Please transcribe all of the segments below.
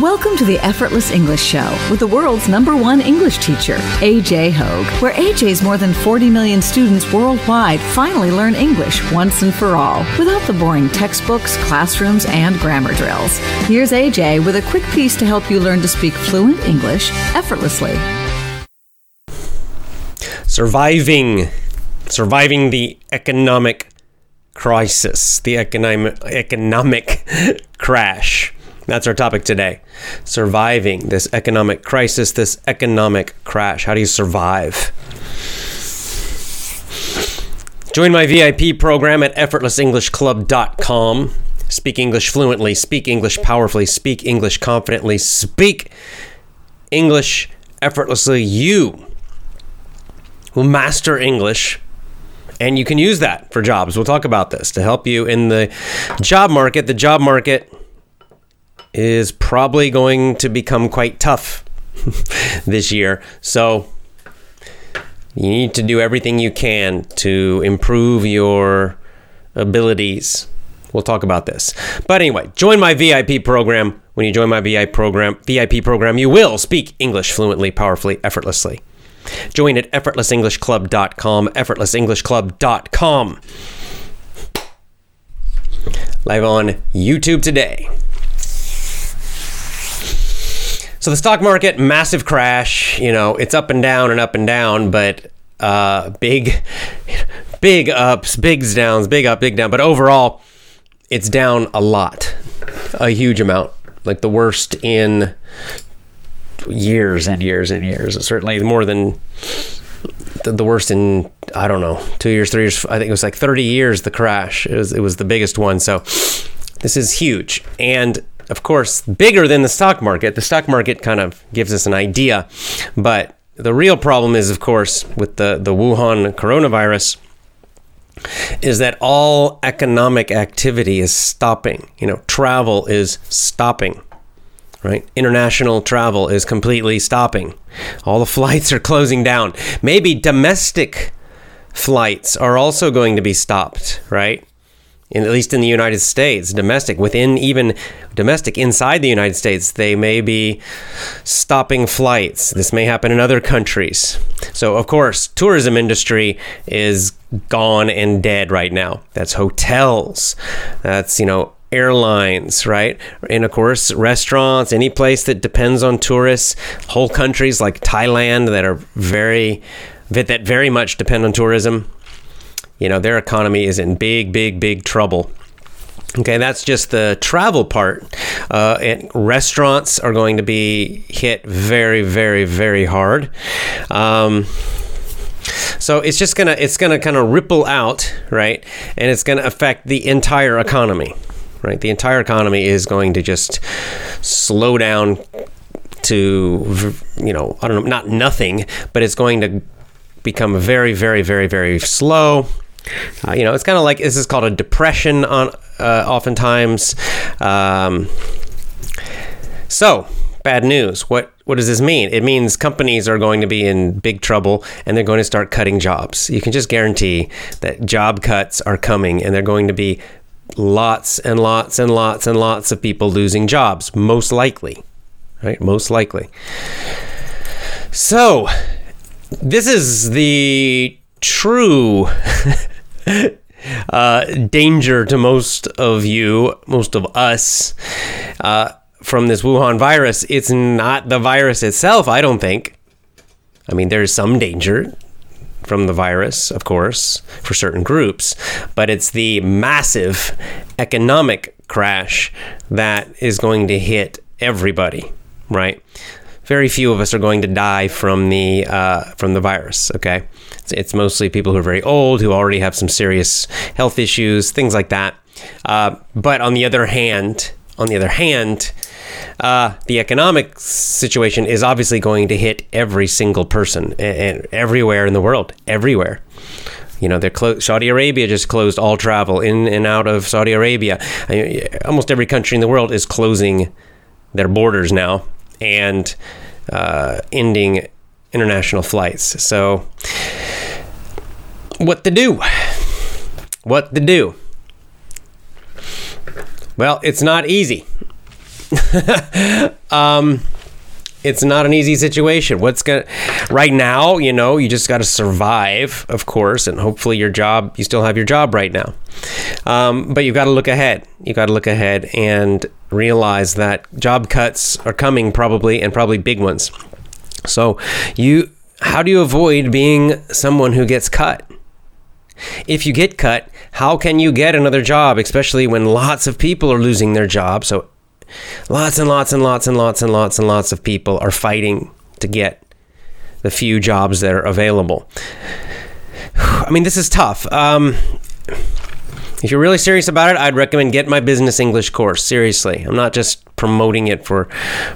Welcome to the Effortless English Show with the world's number one English teacher, AJ Hoge, where AJ's more than 40 million students worldwide finally learn English once and for all without the boring textbooks, classrooms, and grammar drills. Here's AJ with a quick piece to help you learn to speak fluent English effortlessly. Surviving, surviving the economic crisis, the economic economic crash. That's our topic today. Surviving this economic crisis, this economic crash. How do you survive? Join my VIP program at effortlessenglishclub.com. Speak English fluently, speak English powerfully, speak English confidently, speak English effortlessly. You will master English and you can use that for jobs. We'll talk about this to help you in the job market. The job market is probably going to become quite tough this year. So you need to do everything you can to improve your abilities. We'll talk about this. But anyway, join my VIP program. When you join my VIP program, VIP program, you will speak English fluently, powerfully, effortlessly. Join at effortlessenglishclub.com, effortlessenglishclub.com. Live on YouTube today. So the stock market, massive crash. You know, it's up and down and up and down, but uh, big, big ups, big downs, big up, big down. But overall, it's down a lot, a huge amount, like the worst in years and years and years. Certainly more than the, worst in I don't know two years, three years. I think it was like thirty years. The crash. It was it was the biggest one. So this is huge and of course, bigger than the stock market. The stock market kind of gives us an idea, but the real problem is, of course, with the, the Wuhan coronavirus, is that all economic activity is stopping. You know, travel is stopping, right? International travel is completely stopping. All the flights are closing down. Maybe domestic flights are also going to be stopped, right? In, at least in the United States, domestic, within even domestic inside the United States, they may be stopping flights. This may happen in other countries. So, of course, tourism industry is gone and dead right now. That's hotels. That's, you know, airlines, right? And of course, restaurants, any place that depends on tourists, whole countries like Thailand that are very that very much depend on tourism you know, their economy is in big, big, big trouble. Okay, that's just the travel part. Uh, and restaurants are going to be hit very, very, very hard. Um, so it's just gonna it's gonna kind of ripple out, right? And it's gonna affect the entire economy, right? The entire economy is going to just slow down to you know I don't know not nothing, but it's going to become very, very, very, very slow uh, you know, it's kind of like this is called a depression on uh, oftentimes. Um, so bad news. What what does this mean? It means companies are going to be in big trouble and they're going to start cutting jobs. You can just guarantee that job cuts are coming and they're going to be lots and lots and lots and lots of people losing jobs, most likely. Right? Most likely. So, this is the true uh, danger to most of you, most of us, uh, from this Wuhan virus. It's not the virus itself, I don't think. I mean, there's some danger from the virus, of course, for certain groups, but it's the massive economic crash that is going to hit everybody, right? Very few of us are going to die from the uh, from the virus. Okay, it's, it's, mostly people who are very old, who already have some serious health issues, things like that. Uh, but on the other hand, on the other hand, uh, the economic situation is obviously going to hit every single person and everywhere in the world, everywhere. You know, they're clo- Saudi Arabia just closed all travel in and out of Saudi Arabia. I almost every country in the world is closing their borders now and uh, ending international flights. So, what to do? What to do? Well, it's not easy. um, it's not an easy situation. What's going right now, you know, you just got to survive, of course, and hopefully your job, you still have your job right now. Um, but you've got to look ahead. You've got to look ahead and realize that job cuts are coming probably and probably big ones. So, you, how do you avoid being someone who gets cut? If you get cut, how can you get another job, especially when lots of people are losing their job? So Lots and lots and lots and lots and lots and lots of people are fighting to get the few jobs that are available. I mean, this is tough. Um, if you're really serious about it, I'd recommend get my business English course. Seriously, I'm not just promoting it for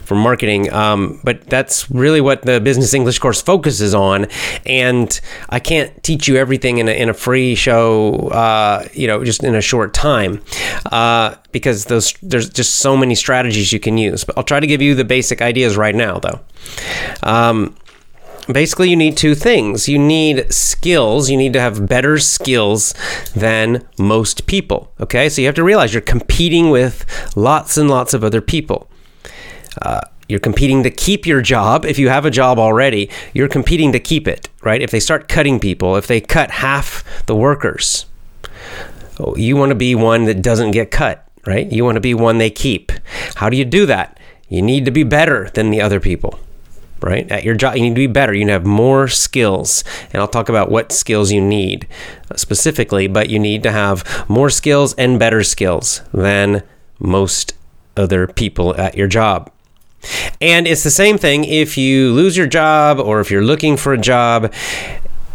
for marketing, um, but that's really what the business English course focuses on. And I can't teach you everything in a, in a free show, uh, you know, just in a short time, uh, because those there's just so many strategies you can use. But I'll try to give you the basic ideas right now, though. Um, basically you need two things. You need skills. You need to have better skills than most people okay? So you have to realize you're competing with lots and lots of other people. Uh, you're competing to keep your job. If you have a job already you're competing to keep it right? If they start cutting people if they cut half the workers oh, you want to be one that doesn't get cut right? You want to be one they keep. How do you do that? You need to be better than the other people right? At your job, you need to be better. You need to have more skills. And I'll talk about what skills you need specifically, but you need to have more skills and better skills than most other people at your job. And it's the same thing if you lose your job or if you're looking for a job.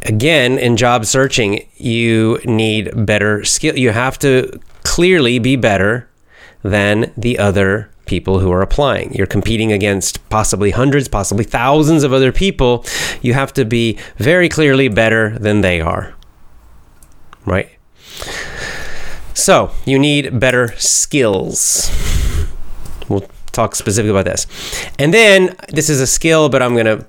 Again, in job searching, you need better skill. You have to clearly be better than the other people who are applying. You're competing against possibly hundreds, possibly thousands of other people. You have to be very clearly better than they are. Right? So, you need better skills. We'll talk specifically about this. And then, this is a skill, but I'm going to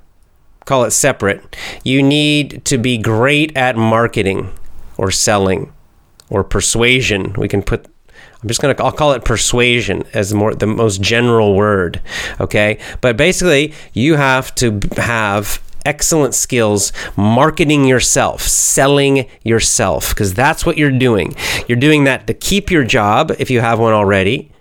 call it separate. You need to be great at marketing or selling or persuasion. We can put I'm just gonna I'll call it persuasion as more the most general word. Okay, but basically you have to have excellent skills marketing yourself, selling yourself, because that's what you're doing. You're doing that to keep your job if you have one already.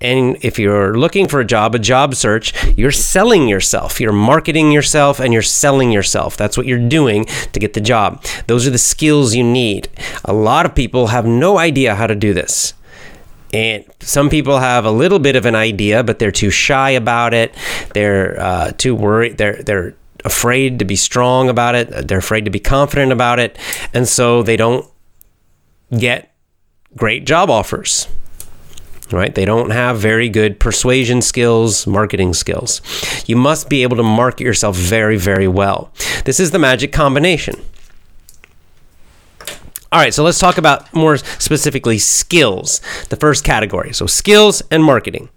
And if you're looking for a job, a job search, you're selling yourself. You're marketing yourself and you're selling yourself. That's what you're doing to get the job. Those are the skills you need. A lot of people have no idea how to do this. And some people have a little bit of an idea, but they're too shy about it. They're uh, too worried. They're they're afraid to be strong about it. They're afraid to be confident about it, and so they don't get great job offers. Right? They don't have very good persuasion skills, marketing skills. You must be able to market yourself very, very well. This is the magic combination. All right, so let's talk about more specifically skills, the first category. So, skills and marketing.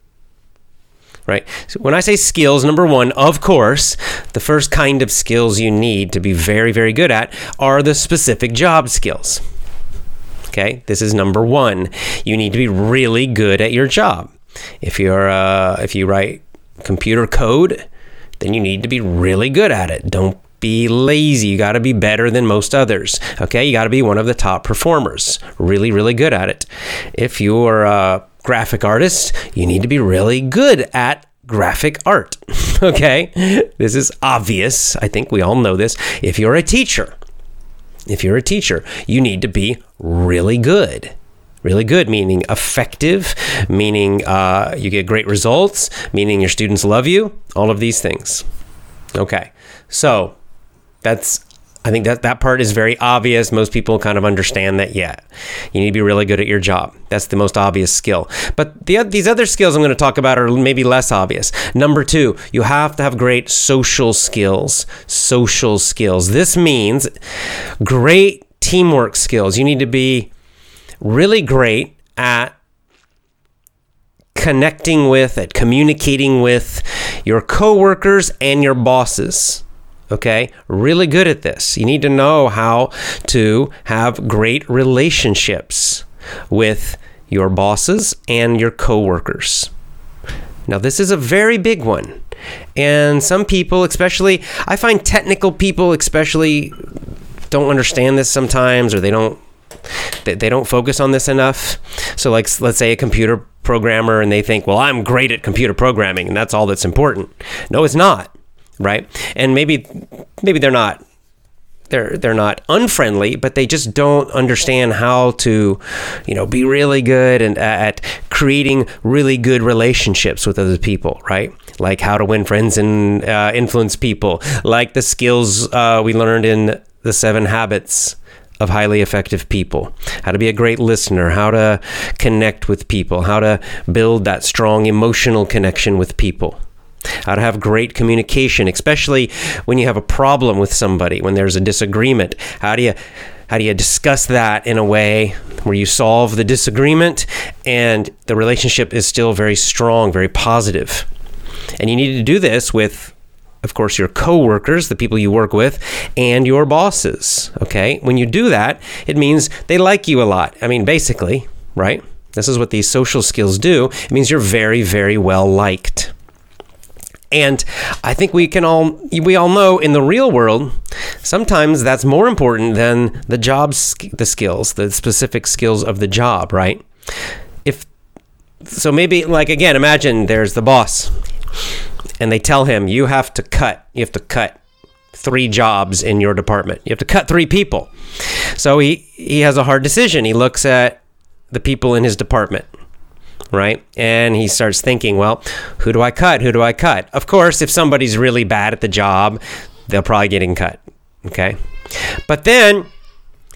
Right? So when I say skills, number one, of course, the first kind of skills you need to be very, very good at are the specific job skills. Okay, this is number one. You need to be really good at your job. If you're, uh, if you write computer code, then you need to be really good at it. Don't be lazy. You got to be better than most others. Okay, you got to be one of the top performers. Really, really good at it. If you're a graphic artist, you need to be really good at graphic art. okay, this is obvious. I think we all know this. If you're a teacher, if you're a teacher, you need to be really good really good, meaning effective, meaning uh, you get great results, meaning your students love you, all of these things. Okay, so that's I think that that part is very obvious. Most people kind of understand that. Yeah, you need to be really good at your job. That's the most obvious skill. But the these other skills I'm going to talk about are maybe less obvious. Number two, you have to have great social skills. Social skills. This means great teamwork skills. You need to be really great at connecting with, at communicating with your coworkers and your bosses okay? Really good at this. You need to know how to have great relationships with your bosses and your coworkers. Now, this is a very big one. And some people, especially, I find technical people, especially, don't understand this sometimes or they don't they, don't focus on this enough. So like let's say a computer programmer and they think, "Well, I'm great at computer programming and that's all that's important." No, it's not, right? And maybe maybe they're not they're they're not unfriendly, but they just don't understand how to, you know, be really good and at creating really good relationships with other people, right? Like how to win friends and uh, influence people, like the skills uh, we learned in the Seven Habits of highly effective people, how to be a great listener, how to connect with people, how to build that strong emotional connection with people, how to have great communication, especially when you have a problem with somebody, when there's a disagreement. How do you how do you discuss that in a way where you solve the disagreement and the relationship is still very strong, very positive? And you need to do this with of course, your coworkers, the people you work with, and your bosses. Okay? When you do that, it means they like you a lot. I mean, basically, right? This is what these social skills do. It means you're very, very well liked. And I think we can all we all know in the real world, sometimes that's more important than the jobs, the skills, the specific skills of the job, right? If so maybe like again, imagine there's the boss and they tell him you have to cut you have to cut three jobs in your department. You have to cut three people. So he he has a hard decision. He looks at the people in his department right and he starts thinking well who do i cut who do i cut of course if somebody's really bad at the job they'll probably getting cut okay but then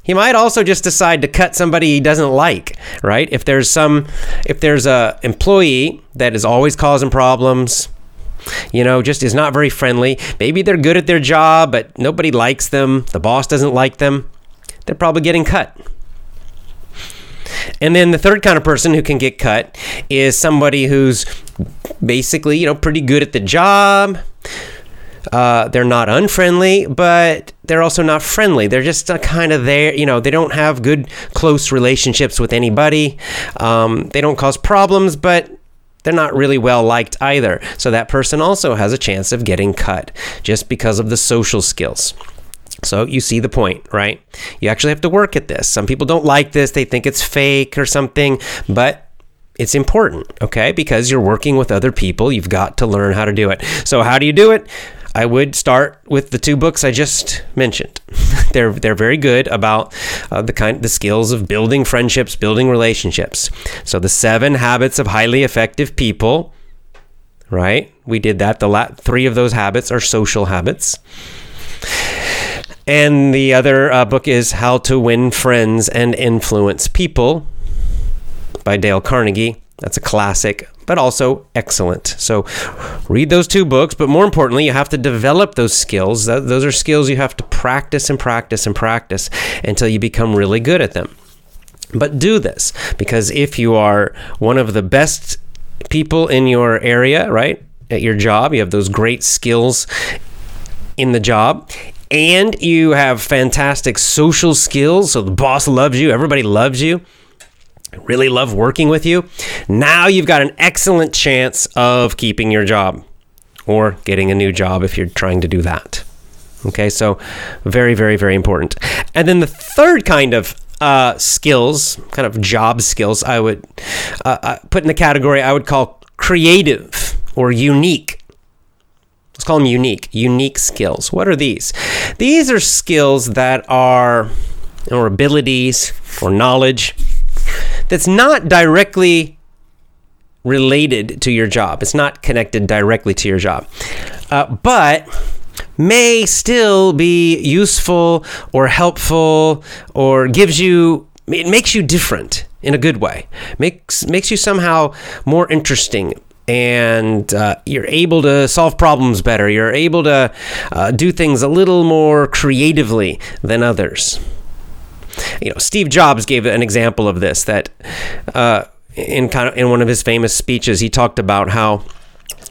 he might also just decide to cut somebody he doesn't like right if there's some if there's a employee that is always causing problems you know, just is not very friendly. Maybe they're good at their job, but nobody likes them. The boss doesn't like them. They're probably getting cut. And then the third kind of person who can get cut is somebody who's basically, you know, pretty good at the job. Uh, they're not unfriendly, but they're also not friendly. They're just uh, kind of there, you know, they don't have good, close relationships with anybody. Um, they don't cause problems, but they're not really well liked either. So that person also has a chance of getting cut just because of the social skills. So you see the point, right? You actually have to work at this. Some people don't like this, they think it's fake or something, but it's important, okay? Because you're working with other people, you've got to learn how to do it. So, how do you do it? I would start with the two books I just mentioned. they're they're very good about uh, the kind the skills of building friendships, building relationships. So the seven habits of highly effective people. Right, we did that. The la- three of those habits are social habits. And the other uh, book is How to Win Friends and Influence People by Dale Carnegie. That's a classic but also excellent. So read those two books, but more importantly, you have to develop those skills. Those are skills you have to practice and practice and practice until you become really good at them. But do this because if you are one of the best people in your area, right, at your job, you have those great skills in the job, and you have fantastic social skills, so the boss loves you, everybody loves you really love working with you, now you've got an excellent chance of keeping your job or getting a new job if you're trying to do that. Okay, so very, very, very important. And then the third kind of uh, skills, kind of job skills, I would uh, uh put in the category I would call creative or unique. Call them unique, unique skills. What are these? These are skills that are, or abilities, or knowledge that's not directly related to your job. It's not connected directly to your job, uh, but may still be useful or helpful or gives you it makes you different in a good way makes makes you somehow more interesting and uh, you're able to solve problems better you're able to uh, do things a little more creatively than others you know, Steve Jobs gave an example of this that uh, in kind of in one of his famous speeches, he talked about how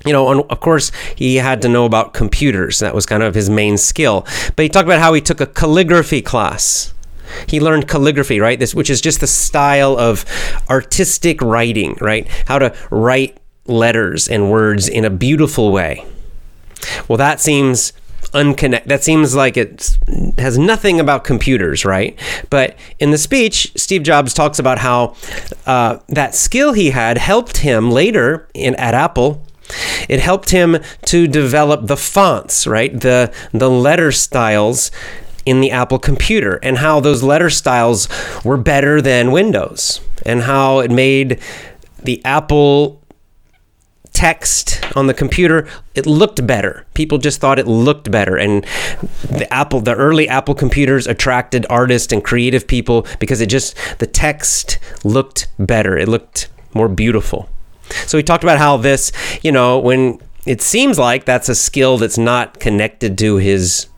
you know, of course, he had to know about computers. That was kind of his main skill. But he talked about how he took a calligraphy class. He learned calligraphy, right? This, which is just the style of artistic writing, right? How to write letters and words in a beautiful way. Well, that seems unconnect. That seems like it has nothing about computers, right? But in the speech, Steve Jobs talks about how uh, that skill he had helped him later in at Apple. It helped him to develop the fonts, right? The the letter styles in the Apple computer and how those letter styles were better than Windows and how it made the Apple text on the computer it looked better. People just thought it looked better. And the apple the early apple computers attracted artists and creative people because it just the text looked better. It looked more beautiful. So we talked about how this you know when it seems like that's a skill that's not connected to his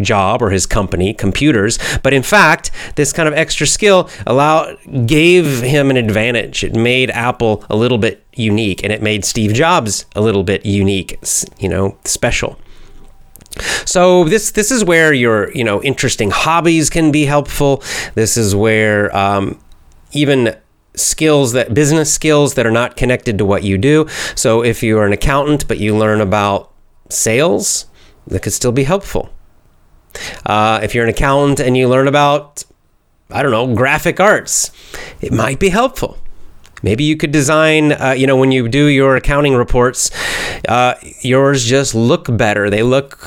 job or his company, computers. But in fact, this kind of extra skill allow gave him an advantage. It made Apple a little bit unique, and it made Steve Jobs a little bit unique. You know, special. So this this is where your you know interesting hobbies can be helpful. This is where um, even skills that business skills that are not connected to what you do. So if you're an accountant but you learn about sales, that could still be helpful. Uh, if you're an accountant and you learn about, I don't know, graphic arts, it might be helpful. Maybe you could design, uh, you know, when you do your accounting reports, uh, yours just look better. They look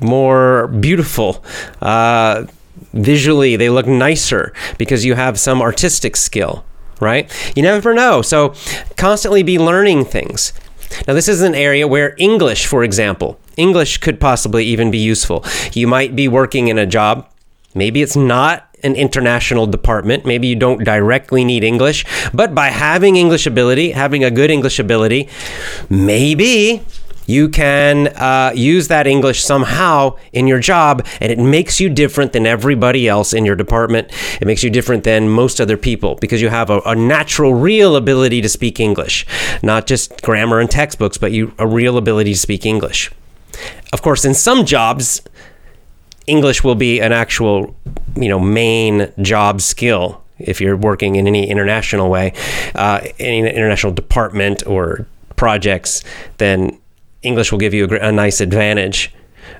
more beautiful. Uh, visually, they look nicer because you have some artistic skill, right? You never know. So, constantly be learning things. Now, this is an area where English, for example, English could possibly even be useful. You might be working in a job, maybe it's not an international department. Maybe you don't directly need English, but by having English ability, having a good English ability, maybe you can uh, use that English somehow in your job, and it makes you different than everybody else in your department. It makes you different than most other people because you have a, a natural, real ability to speak English, not just grammar and textbooks, but you a real ability to speak English. Of course, in some jobs, English will be an actual, you know, main job skill if you're working in any international way, uh, any international department or projects, then English will give you a, a nice advantage.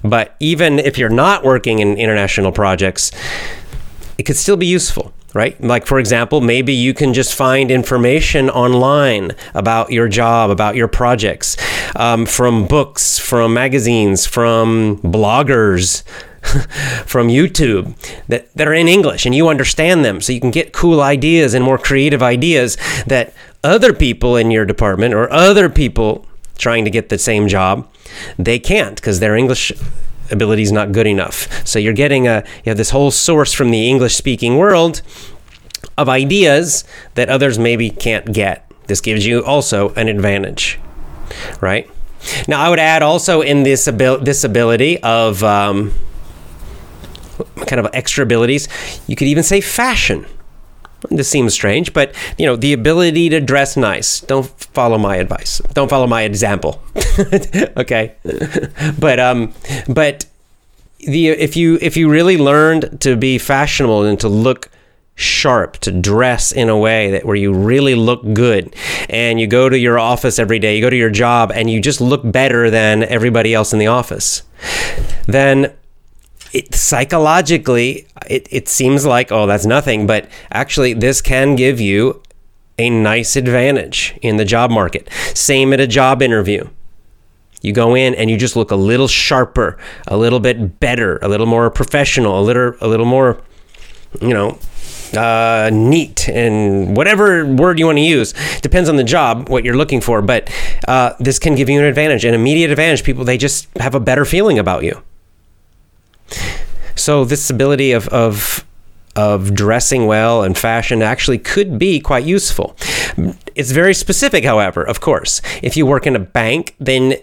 But even if you're not working in international projects, it could still be useful right? Like, for example, maybe you can just find information online about your job, about your projects, um, from books, from magazines, from bloggers. from YouTube that, that are in English and you understand them so you can get cool ideas and more creative ideas that other people in your department or other people trying to get the same job they can't because their English ability is not good enough. So you're getting a you have this whole source from the English speaking world of ideas that others maybe can't get. This gives you also an advantage, right? Now I would add also in this abil- this ability of um, kind of extra abilities, you could even say fashion. This seems strange, but you know the ability to dress nice. Don't follow my advice. Don't follow my example. okay, but um, but the if you if you really learned to be fashionable and to look sharp to dress in a way that where you really look good and you go to your office every day you go to your job and you just look better than everybody else in the office then it, psychologically, it, it seems like, oh, that's nothing. But actually, this can give you a nice advantage in the job market. Same at a job interview. You go in and you just look a little sharper, a little bit better, a little more professional, a little, a little more, you know, uh, neat and whatever word you want to use depends on the job what you're looking for but uh, this can give you an advantage an immediate advantage people they just have a better feeling about you so this ability of, of of dressing well and fashion actually could be quite useful. It's very specific, however, of course. If you work in a bank, then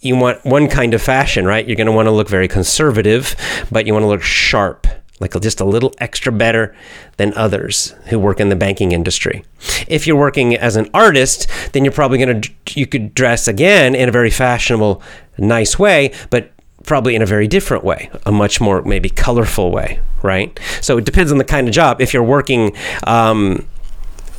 you want one kind of fashion, right? You're going to want to look very conservative, but you want to look sharp, like just a little extra better than others who work in the banking industry. If you're working as an artist, then you're probably going to you could dress again in a very fashionable, nice way, but probably in a very different way, a much more maybe colorful way, right? So it depends on the kind of job. If you're working, um,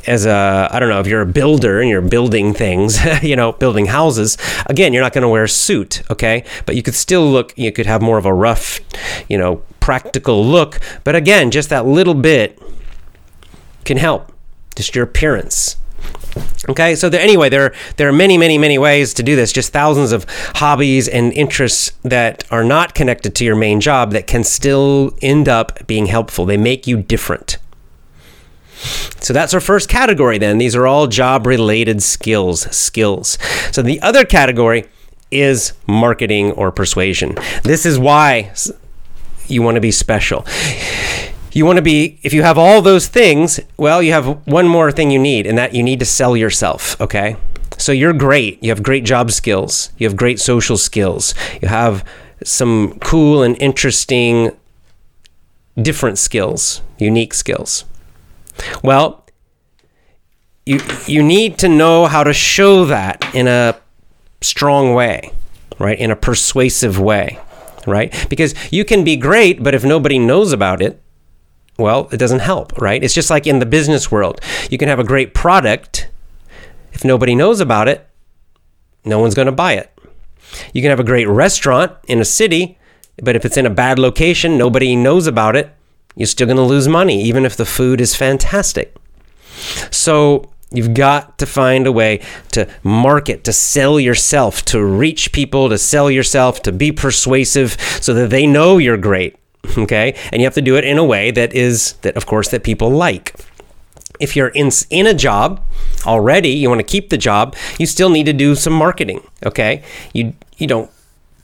as a I don't know if you're a builder and you're building things, you know, building houses. Again, you're not going to wear a suit, okay? But you could still look. You could have more of a rough, you know, practical look. But again, just that little bit can help. Just your appearance. Okay, so there, anyway, there there are many, many, many ways to do this. Just thousands of hobbies and interests that are not connected to your main job that can still end up being helpful. They make you different. So that's our first category. Then these are all job-related skills. Skills. So the other category is marketing or persuasion. This is why you want to be special you want to be if you have all those things well you have one more thing you need and that you need to sell yourself okay? So you're great. You have great job skills. You have great social skills. You have some cool and interesting different skills unique skills. Well you you need to know how to show that in a strong way right? In a persuasive way right? Because you can be great but if nobody knows about it well, it doesn't help, right? It's just like in the business world. You can have a great product. If nobody knows about it, no one's going to buy it. You can have a great restaurant in a city, but if it's in a bad location, nobody knows about it, you're still going to lose money, even if the food is fantastic. So you've got to find a way to market, to sell yourself, to reach people, to sell yourself, to be persuasive so that they know you're great okay? And you have to do it in a way that is that of course that people like. If you're in in a job already, you want to keep the job, you still need to do some marketing, okay? You you don't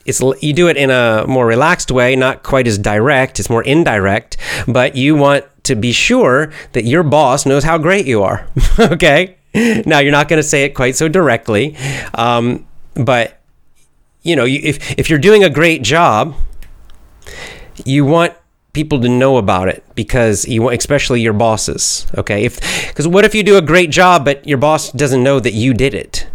it's you do it in a more relaxed way, not quite as direct, it's more indirect, but you want to be sure that your boss knows how great you are, okay? Now, you're not going to say it quite so directly, um, but you know, if if you're doing a great job, you want people to know about it because you want, especially your bosses. Okay, if because what if you do a great job but your boss doesn't know that you did it?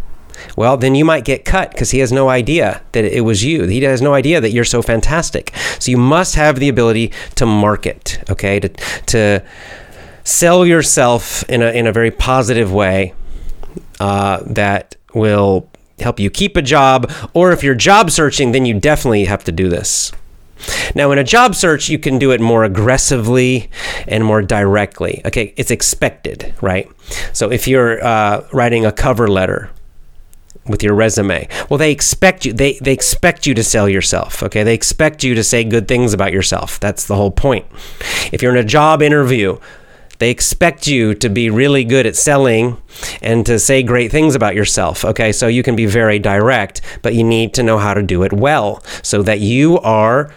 Well, then you might get cut because he has no idea that it was you. He has no idea that you're so fantastic. So you must have the ability to market. Okay, to to sell yourself in a in a very positive way uh, that will help you keep a job. Or if you're job searching, then you definitely have to do this. Now, in a job search, you can do it more aggressively and more directly. Okay, it's expected, right? So if you're uh, writing a cover letter, with your resume. Well, they expect you they they expect you to sell yourself, okay? They expect you to say good things about yourself. That's the whole point. If you're in a job interview, they expect you to be really good at selling and to say great things about yourself. Okay, so you can be very direct, but you need to know how to do it well so that you are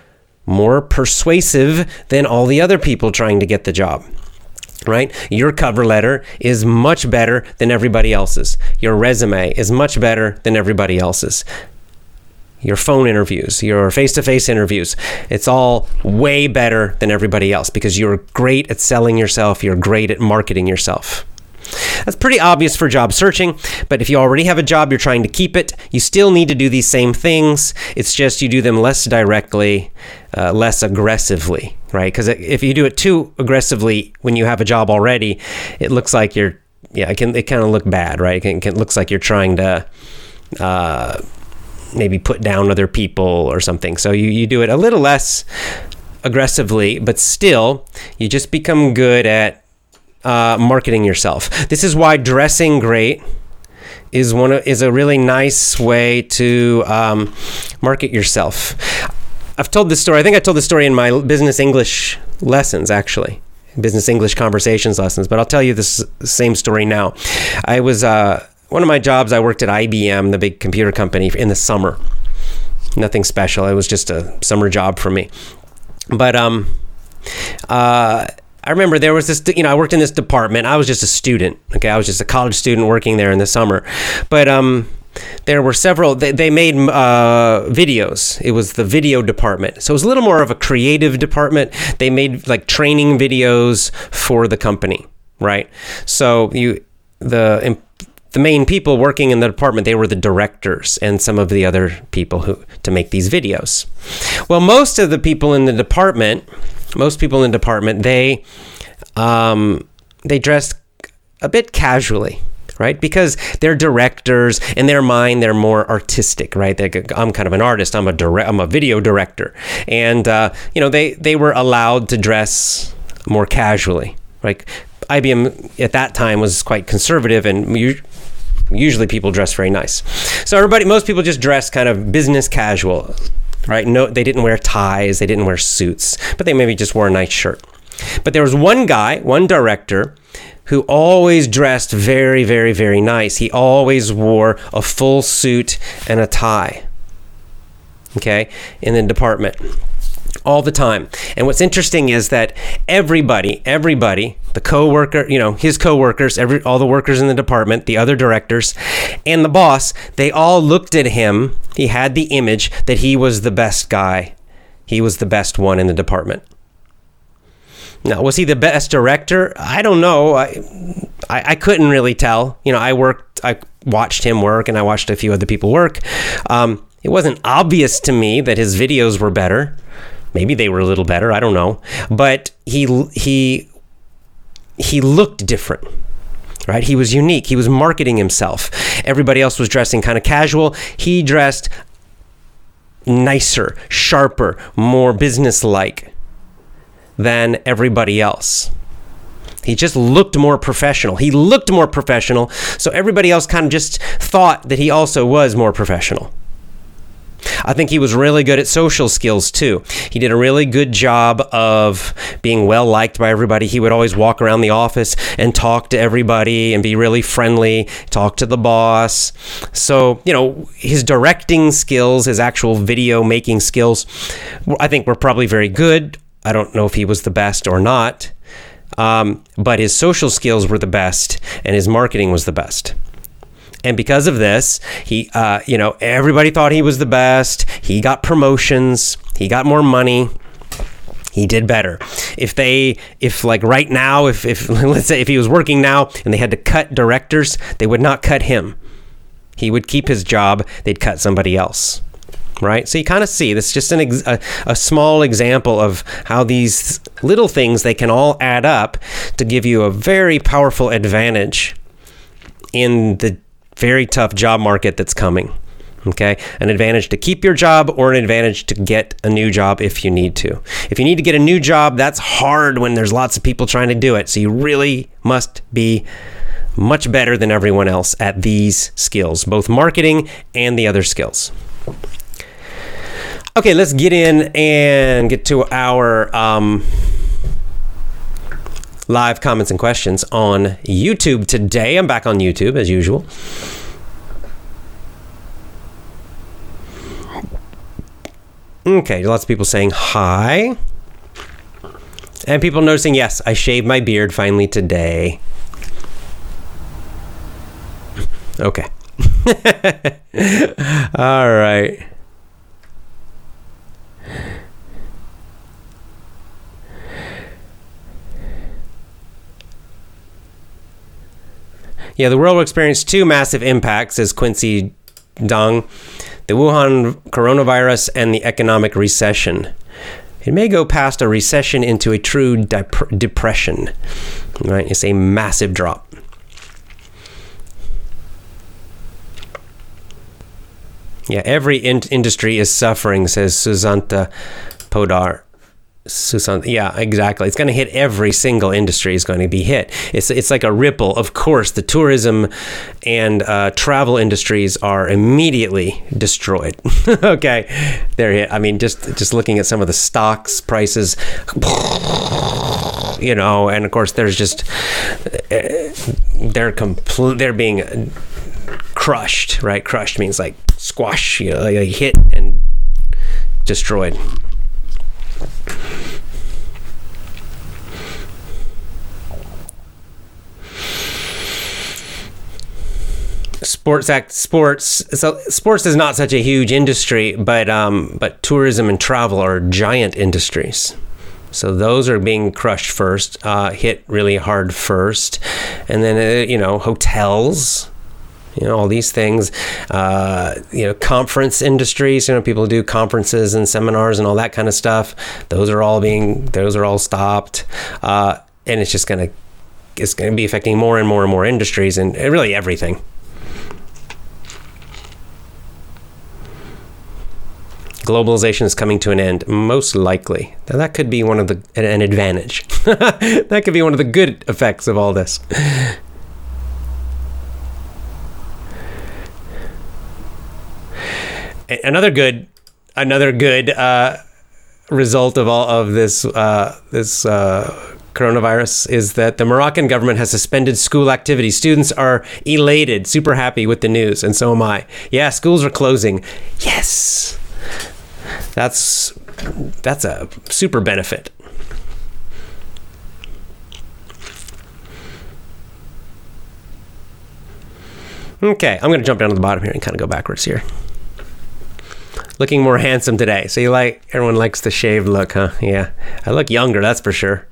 more persuasive than all the other people trying to get the job right? Your cover letter is much better than everybody else's. Your resume is much better than everybody else's. Your phone interviews, your face to face interviews, it's all way better than everybody else because you're great at selling yourself, you're great at marketing yourself. That's pretty obvious for job searching, but if you already have a job, you're trying to keep it, you still need to do these same things. It's just you do them less directly, uh, less aggressively, right? Because if you do it too aggressively when you have a job already, it looks like you're, yeah, it can it kind of look bad, right? It, can, it looks like you're trying to. Uh, maybe put down other people or something. So you, you do it a little less aggressively, but still, you just become good at uh, marketing yourself. This is why dressing great is one of, is a really nice way to um, market yourself. I've told this story. I think I told this story in my business English lessons, actually, business English conversations lessons. But I'll tell you this same story now. I was uh, one of my jobs. I worked at IBM, the big computer company, in the summer. Nothing special. It was just a summer job for me. But um, uh, I remember there was this, you know, I worked in this department. I was just a student. Okay, I was just a college student working there in the summer, but um, there were several. They, they made uh, videos. It was the video department, so it was a little more of a creative department. They made like training videos for the company, right? So you the the main people working in the department they were the directors and some of the other people who to make these videos well most of the people in the department most people in the department they um, they dressed a bit casually right? Because they're directors. In their mind, they're more artistic, right? They, I'm kind of an artist. I'm a direct. I'm a video director, and uh, you know they they were allowed to dress more casually. Like IBM at that time was quite conservative, and you, usually people dress very nice. So everybody, most people just dress kind of business casual, right? No, they didn't wear ties, they didn't wear suits, but they maybe just wore a nice shirt. But there was one guy, one director who always dressed very, very, very nice. He always wore a full suit and a tie. Okay, in the department all the time. And what's interesting is that everybody, everybody, the co-worker, you know, his co-workers, every all the workers in the department, the other directors, and the boss, they all looked at him. He had the image that he was the best guy. He was the best one in the department. Now, was he the best director? I don't know. I, I, I couldn't really tell. You know, I worked, I watched him work, and I watched a few other people work. Um, it wasn't obvious to me that his videos were better. Maybe they were a little better. I don't know. But he he he looked different. Right? He was unique. He was marketing himself. Everybody else was dressing kind of casual. He dressed nicer, sharper, more businesslike than everybody else. He just looked more professional. He looked more professional, so everybody else kind of just thought that he also was more professional. I think he was really good at social skills too. He did a really good job of being well liked by everybody. He would always walk around the office and talk to everybody and be really friendly, talk to the boss. So, you know, his directing skills, his actual video making skills, I think were probably very good. I don't know if he was the best or not. Um, but his social skills were the best and his marketing was the best. And because of this, he, uh, you know, everybody thought he was the best. He got promotions. He got more money. He did better. If they, if like right now, if, if let's say if he was working now and they had to cut directors, they would not cut him. He would keep his job. They'd cut somebody else. Right. So you kind of see this is just an ex- a, a small example of how these little things they can all add up to give you a very powerful advantage in the very tough job market that's coming. Okay, an advantage to keep your job or an advantage to get a new job if you need to. If you need to get a new job, that's hard when there's lots of people trying to do it. So you really must be much better than everyone else at these skills, both marketing and the other skills. Okay, let's get in and get to our um, live comments and questions on YouTube today. I'm back on YouTube as usual. Okay, lots of people saying hi. And people noticing, yes, I shaved my beard finally today. Okay. All right. Yeah, the world will experience two massive impacts, says Quincy Dong the Wuhan coronavirus and the economic recession. It may go past a recession into a true dep- depression. Right? It's a massive drop. Yeah, every in- industry is suffering, says Susanta Podar. Susan, yeah, exactly. It's going to hit every single industry. is going to be hit. It's it's like a ripple. Of course, the tourism and uh, travel industries are immediately destroyed. okay, they're hit. I mean, just just looking at some of the stocks prices, you know, and of course, there's just uh, they're complete. They're being crushed. Right, crushed means like squash. You know, like hit and destroyed. sports act sports so sports is not such a huge industry but um, but tourism and travel are giant industries so those are being crushed first uh, hit really hard first and then uh, you know hotels you know all these things uh, you know conference industries you know people do conferences and seminars and all that kind of stuff. Those are all being those are all stopped. Uh, and it's just going to it's going to be affecting more and more and more industries and really everything. globalization is coming to an end most likely. Now that could be one of the an advantage. That could be one of the good effects of all this another good another good uh, result of all of this uh, this uh, coronavirus is that the Moroccan government has suspended school activities. Students are elated, super happy with the news, and so am I. Yeah, schools are closing. Yes, that's that's a super benefit. Okay, I'm going to jump down to the bottom here and kind of go backwards here looking more handsome today. So you like everyone likes the shaved look, huh? Yeah. I look younger, that's for sure.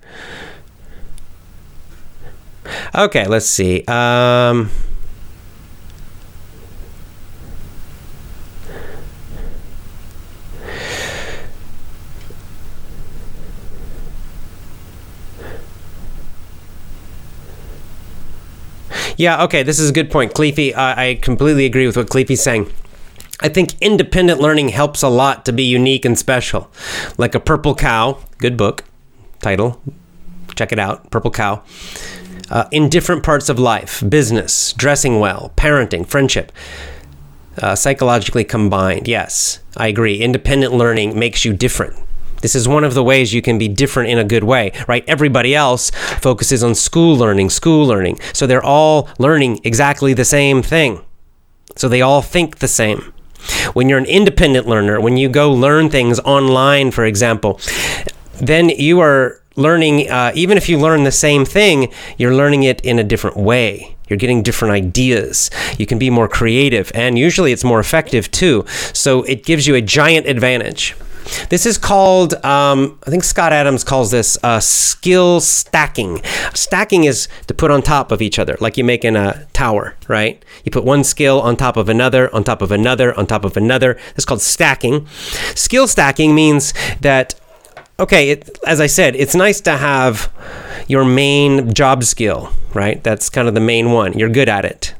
Okay, let's see. Um Yeah, okay, this is a good point. Cleefy, I completely agree with what Cleefy's saying. I think independent learning helps a lot to be unique and special. Like a Purple Cow, good book, title, check it out, Purple Cow. Uh, in different parts of life business, dressing well, parenting, friendship. Uh, psychologically combined, yes, I agree. Independent learning makes you different. This is one of the ways you can be different in a good way, right? Everybody else focuses on school learning, school learning. So they're all learning exactly the same thing. So they all think the same. When you're an independent learner, when you go learn things online, for example, then you are learning, uh, even if you learn the same thing, you're learning it in a different way. You're getting different ideas. You can be more creative, and usually it's more effective too. So it gives you a giant advantage. This is called, um, I think Scott Adams calls this uh, skill stacking. Stacking is to put on top of each other, like you make in a tower, right? You put one skill on top of another, on top of another, on top of another. It's called stacking. Skill stacking means that okay, it, as I said, it's nice to have your main job skill, right? That's kind of the main one. You're good at it.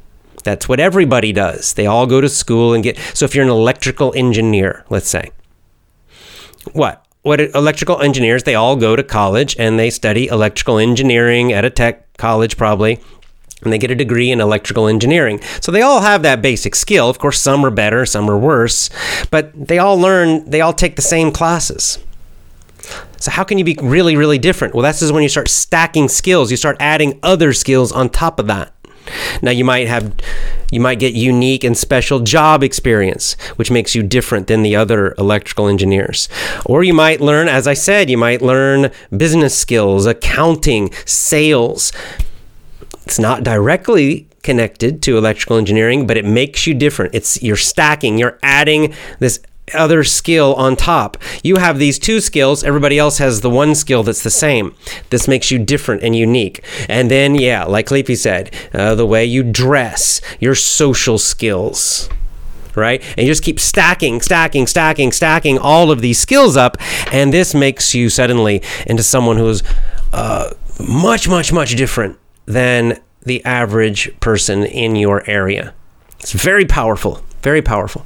That's what everybody does. They all go to school and get. So if you're an electrical engineer, let's say, what? What electrical engineers, they all go to college and they study electrical engineering at a tech college, probably, and they get a degree in electrical engineering. So they all have that basic skill. Of course, some are better, some are worse, but they all learn, they all take the same classes. So how can you be really, really different? Well, that's just when you start stacking skills. You start adding other skills on top of that. Now you might have you might get unique and special job experience, which makes you different than the other electrical engineers. Or you might learn, as I said, you might learn business skills, accounting, sales. It's not directly connected to electrical engineering, but it makes you different. It's you're stacking, you're adding this other skill on top. You have these two skills, everybody else has the one skill that's the same. This makes you different and unique. And then, yeah, like Leafy said, uh, the way you dress, your social skills. Right? And you just keep stacking, stacking, stacking, stacking all of these skills up. And this makes you suddenly into someone who's uh, much, much, much different than the average person in your area. It's very powerful, very powerful.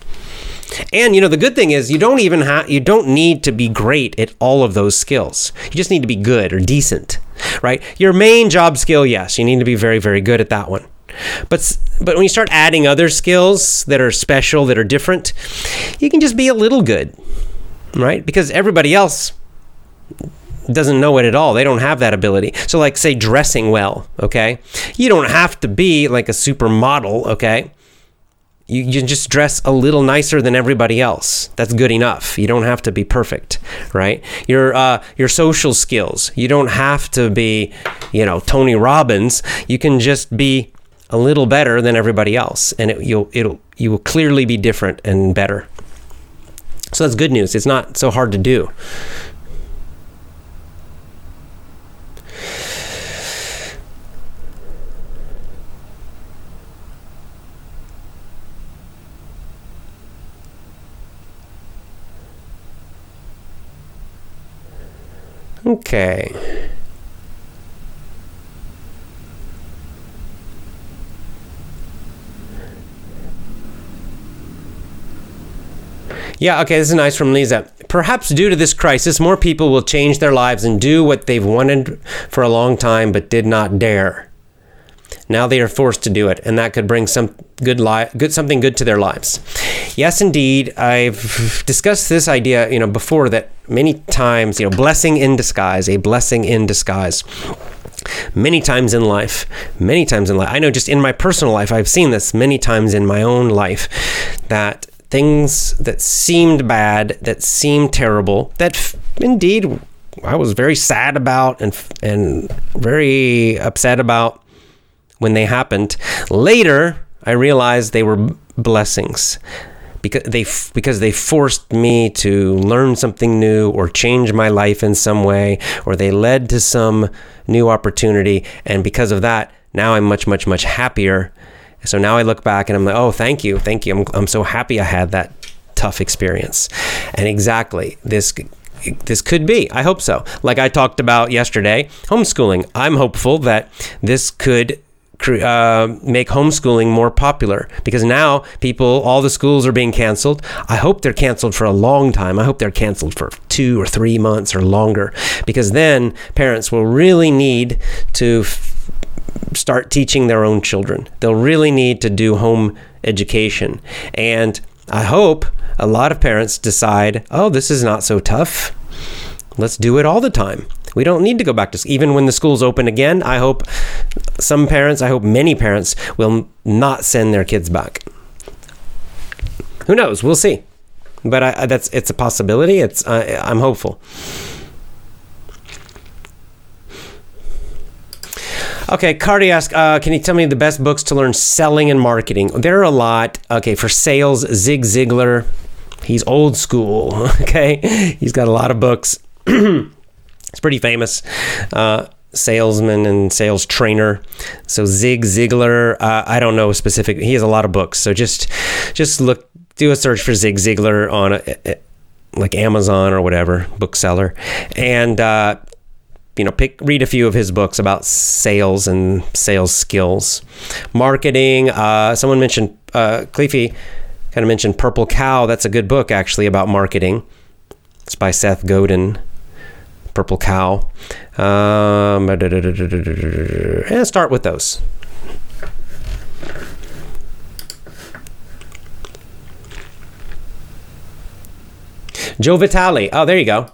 And you know the good thing is you don't even have you don't need to be great at all of those skills. You just need to be good or decent, right? Your main job skill, yes, you need to be very very good at that one. But but when you start adding other skills that are special, that are different, you can just be a little good, right? Because everybody else doesn't know it at all. They don't have that ability. So, like, say, dressing well, okay? You don't have to be like a supermodel, okay? You, you just dress a little nicer than everybody else. That's good enough. You don't have to be perfect, right? Your uh, your social skills. You don't have to be, you know, Tony Robbins. You can just be a little better than everybody else, and it, you'll it'll you will clearly be different and better. So that's good news. It's not so hard to do. Okay. Yeah, okay, this is nice from Lisa. Perhaps due to this crisis, more people will change their lives and do what they've wanted for a long time but did not dare. Now they are forced to do it, and that could bring some good li- good something good to their lives. Yes, indeed, I've discussed this idea, you know, before that many times, you know, blessing in disguise, a blessing in disguise. Many times in life, many times in life. I know just in my personal life, I've seen this many times in my own life that things that seemed bad, that seemed terrible, that f- indeed I was very sad about and and very upset about when they happened. Later, I realized they were blessings because they because they forced me to learn something new or change my life in some way or they led to some new opportunity and because of that now I'm much much much happier so now I look back and I'm like oh thank you thank you I'm, I'm so happy I had that tough experience and exactly this this could be. I hope so. Like I talked about yesterday, homeschooling. I'm hopeful that this could uh, make homeschooling more popular because now people, all the schools are being canceled. I hope they're canceled for a long time. I hope they're canceled for two or three months or longer because then parents will really need to f- start teaching their own children. They'll really need to do home education. And I hope a lot of parents decide, oh, this is not so tough. Let's do it all the time. We don't need to go back to school. even when the schools open again. I hope some parents, I hope many parents will not send their kids back. Who knows? We'll see. But I, that's it's a possibility. It's I'm hopeful. Okay, Cardi asks, uh, can you tell me the best books to learn selling and marketing? There are a lot. Okay, for sales, Zig Ziglar. He's old school. Okay, he's got a lot of books. It's pretty famous. Uh, salesman and sales trainer. So Zig Ziglar, uh, I don't know specific. He has a lot of books. So just just look, do a search for Zig Ziglar on a, a, like Amazon or whatever bookseller, and uh, you know pick read a few of his books about sales and sales skills, marketing. Uh, someone mentioned uh, Cleefy kind of mentioned Purple Cow. That's a good book actually about marketing. It's by Seth Godin. Purple Cow. Um, and start with those. Joe Vitale. Oh, there you go.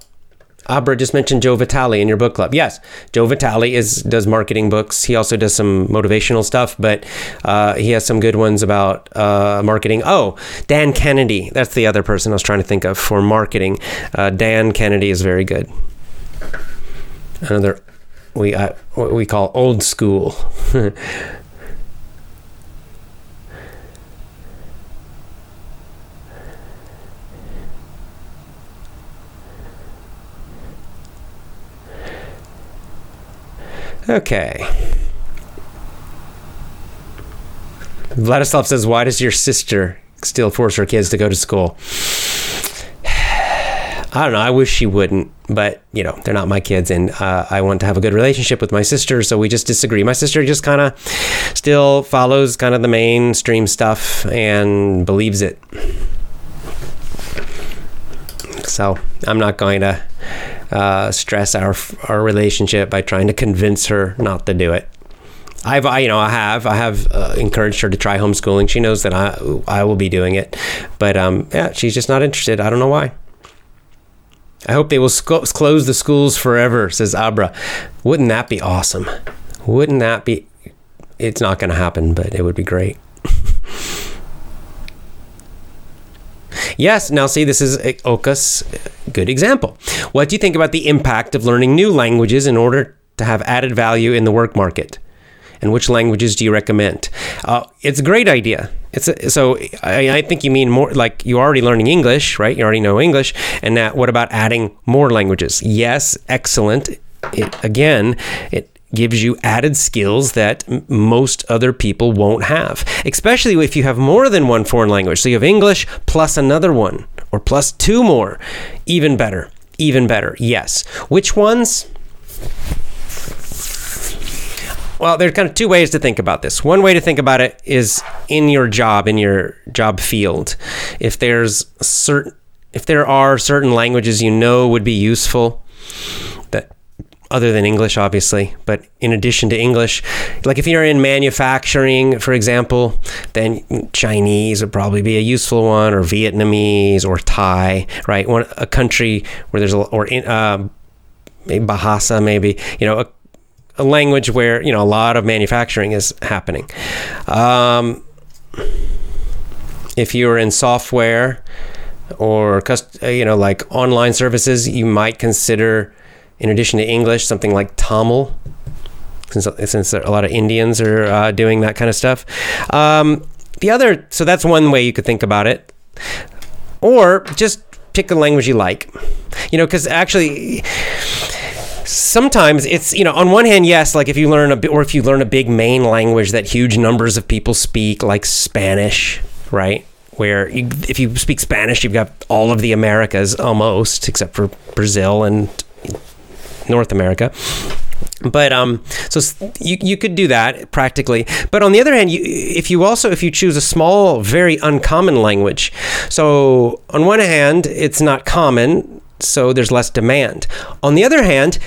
Abra just mentioned Joe Vitale in your book club. Yes, Joe Vitale is does marketing books. He also does some motivational stuff, but uh, he has some good ones about uh, marketing. Oh, Dan Kennedy. That's the other person I was trying to think of for marketing. Uh, Dan Kennedy is very good another we uh, what we call old school. okay. Vladislav says, "Why does your sister still force her kids to go to school?" I don't know. I wish she wouldn't, but you know, they're not my kids, and uh, I want to have a good relationship with my sister. So we just disagree. My sister just kind of still follows kind of the mainstream stuff and believes it. So I'm not going to uh, stress our our relationship by trying to convince her not to do it. I've, I, you know, I have, I have uh, encouraged her to try homeschooling. She knows that I, I will be doing it, but um, yeah, she's just not interested. I don't know why. I hope they will sc- close the schools forever, says Abra. Wouldn't that be awesome? Wouldn't that be? It's not going to happen, but it would be great. yes, now see, this is eh, Oka's eh, good example. What do you think about the impact of learning new languages in order to have added value in the work market? And which languages do you recommend? Uh, it's a great idea. It's a, so I, I, think you mean more like you're already learning English, right? You already know English, and now what about adding more languages? Yes, excellent. It, again, it gives you added skills that most other people won't have, especially if you have more than one foreign language. So you have English plus another one, or plus two more. Even better. Even better. Yes. Which ones? Well, there's kind of two ways to think about this. One way to think about it is in your job, in your job field. If there's certain if there are certain languages you know would be useful that other than English, obviously, but in addition to English, like if you're in manufacturing, for example, then Chinese would probably be a useful one, or Vietnamese, or Thai, right? One a country where there's a or in, uh, Bahasa, maybe you know a, a language where you know a lot of manufacturing is happening. Um, if you're in software or uh, you know like online services, you might consider, in addition to English, something like Tamil, since since a lot of Indians are uh, doing that kind of stuff. Um, the other, so that's one way you could think about it, or just pick a language you like, you know, because actually sometimes it's you know on one hand yes like if you learn a or if you learn a big main language that huge numbers of people speak like spanish right where you, if you speak Spanish, you've got all of the Americas almost, except for Brazil and North America. But um, so you you could do that practically. But on the other hand, you, if you also if you choose a small, very uncommon language, so on one hand, it's not common, so there's less demand. On the other hand,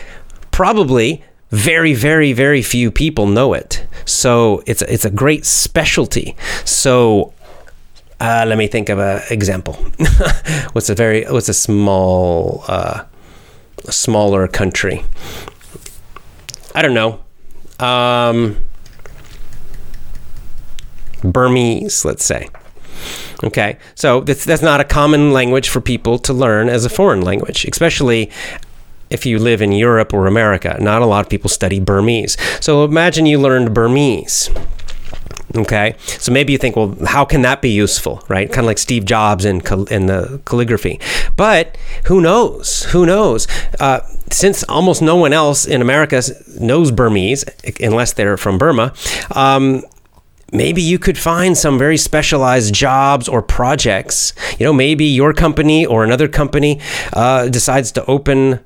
probably very very very few people know it so it's it's a great specialty so uh, let me think of an example. what's a very what's a small uh, smaller country? I don't know. Um, Burmese, let's say. Okay, so that's that's not a common language for people to learn as a foreign language, especially if you live in Europe or America. Not a lot of people study Burmese. So imagine you learned Burmese. Okay, so maybe you think, well, how can that be useful, right? Kind of like Steve Jobs in in the calligraphy. But who knows? Who knows? Uh, since almost no one else in America knows Burmese, unless they're from Burma, um, maybe you could find some very specialized jobs or projects. You know, maybe your company or another company uh, decides to open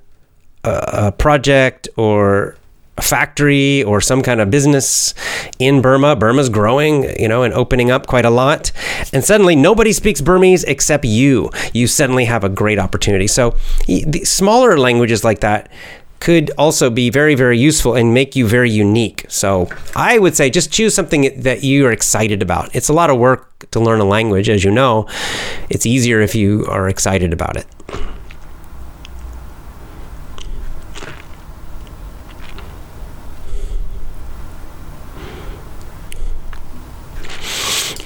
a, a project or a factory or some kind of business in Burma. Burma's growing, you know, and opening up quite a lot. And suddenly nobody speaks Burmese except you. You suddenly have a great opportunity. So smaller languages like that could also be very, very useful and make you very unique. So I would say just choose something that you are excited about. It's a lot of work to learn a language, as you know. It's easier if you are excited about it.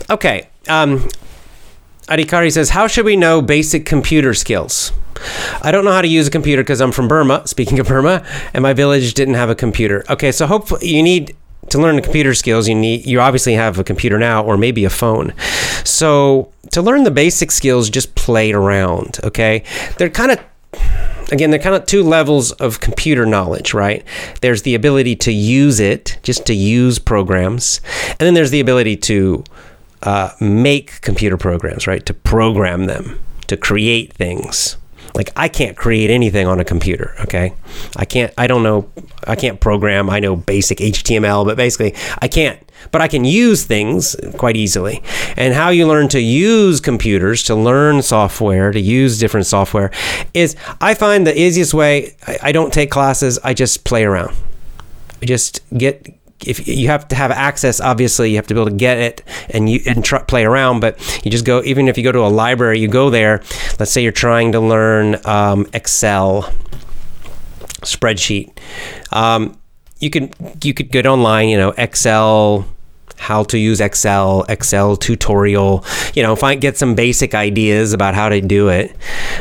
Okay. Um, Adikari says, How should we know basic computer skills? I don't know how to use a computer because I'm from Burma, speaking of Burma, and my village didn't have a computer. Okay, so hopefully you need to learn the computer skills, you need you obviously have a computer now or maybe a phone. So to learn the basic skills, just play around. Okay, they're kind of again they're kind of two levels of computer knowledge, right? There's the ability to use it, just to use programs, and then there's the ability to uh, make computer programs, right? To program them, to create things. Like I can't create anything on a computer, okay? I can't I don't know I can't program. I know basic HTML, but basically I can't. But I can use things quite easily. And how you learn to use computers, to learn software, to use different software is I find the easiest way I, I don't take classes, I just play around. I just get if you have to have access, obviously you have to be able to get it and you and play around. But you just go, even if you go to a library, you go there. Let's say you're trying to learn um, Excel spreadsheet. Um, you could you could get online, you know, Excel how to use Excel, Excel tutorial, you know, find get some basic ideas about how to do it.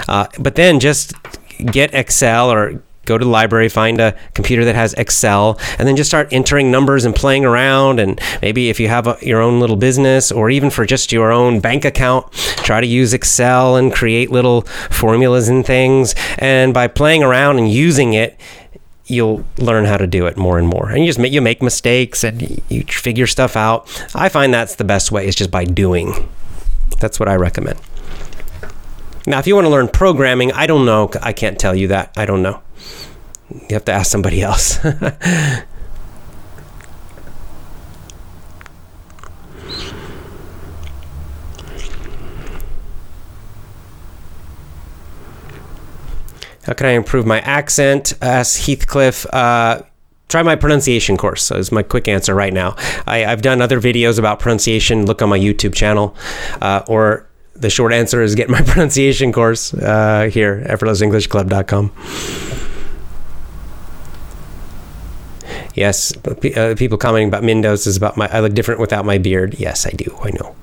Uh, but then just get Excel or go to the library, find a computer that has Excel, and then just start entering numbers and playing around. And maybe if you have a, your own little business or even for just your own bank account, try to use Excel and create little formulas and things. And by playing around and using it, you'll learn how to do it more and more. And you just make you make mistakes and you figure stuff out. I find that's the best way is just by doing. That's what I recommend. Now, if you want to learn programming, I don't know. I can't tell you that. I don't know. You have to ask somebody else. How can I improve my accent? Asks Heathcliff. Uh, try my pronunciation course. Is my quick answer right now. I, have done other videos about pronunciation. Look on my YouTube channel, uh, or the short answer is get my pronunciation course uh, here, effortlessenglishclub.com. Yes, uh, people commenting about Mindos is about my. I look different without my beard. Yes, I do. I know.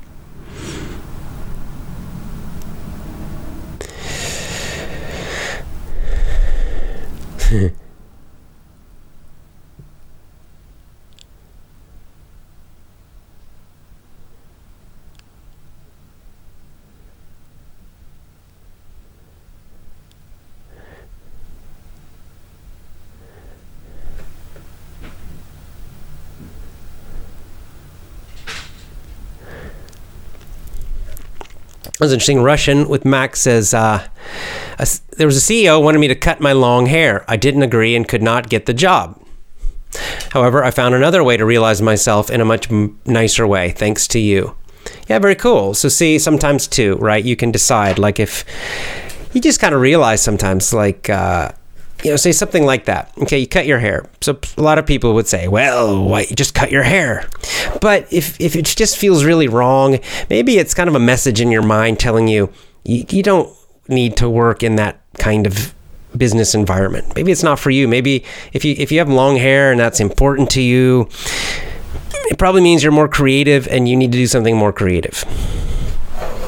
was interesting. Russian with Max says, uh, a, there was a CEO wanted me to cut my long hair. I didn't agree and could not get the job. However, I found another way to realize myself in a much nicer way, thanks to you. Yeah, very cool. So, see, sometimes too, right? You can decide, like, if you just kind of realize sometimes, like, uh, you know, say something like that. Okay, you cut your hair. So a lot of people would say, "Well, why you just cut your hair?" But if if it just feels really wrong, maybe it's kind of a message in your mind telling you you, you don't need to work in that kind of business environment. Maybe it's not for you. Maybe if you if you have long hair and that's important to you, it probably means you're more creative and you need to do something more creative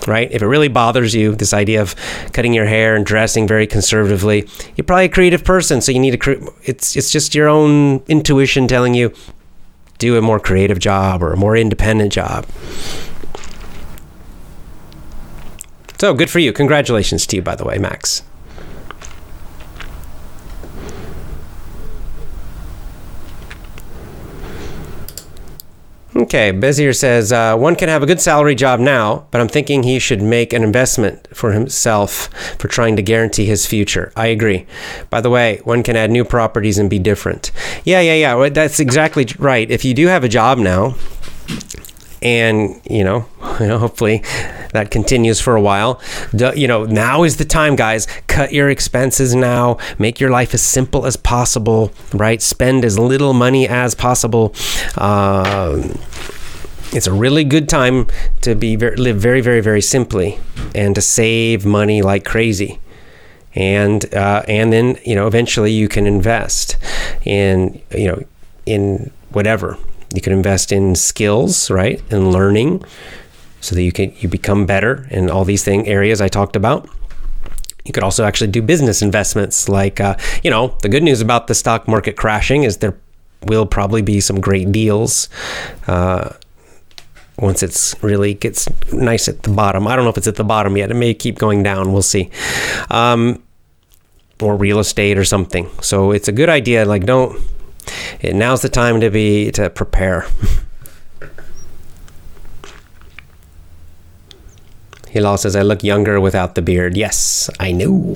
right? If it really bothers you, this idea of cutting your hair and dressing very conservatively, you're probably a creative person, so you need to. It's it's just your own intuition telling you do a more creative job or a more independent job. So good for you. Congratulations to you, by the way, Max. Okay, Bezier says uh, one can have a good salary job now, but I'm thinking he should make an investment for himself for trying to guarantee his future. I agree. By the way, one can add new properties and be different. Yeah, yeah, yeah. That's exactly right. If you do have a job now, and you know, you know, hopefully that continues for a while. You know, now is the time, guys. Cut your expenses now. Make your life as simple as possible. Right? Spend as little money as possible. Uh, it's a really good time to be very, live very, very, very simply and to save money like crazy and uh, and then you know eventually you can invest in you know in whatever you can invest in skills, right? And learning so that you can you become better in all these thing areas I talked about. You could also actually do business investments like uh, you know, the good news about the stock market crashing is there will probably be some great deals uh, once it's really gets nice at the bottom. I don't know if it's at the bottom yet. It may keep going down. We'll see. Um, or real estate or something. So it's a good idea. Like don't Eh, now's the time to be to prepare. Hilal says, I look younger without the beard. Yes, I know.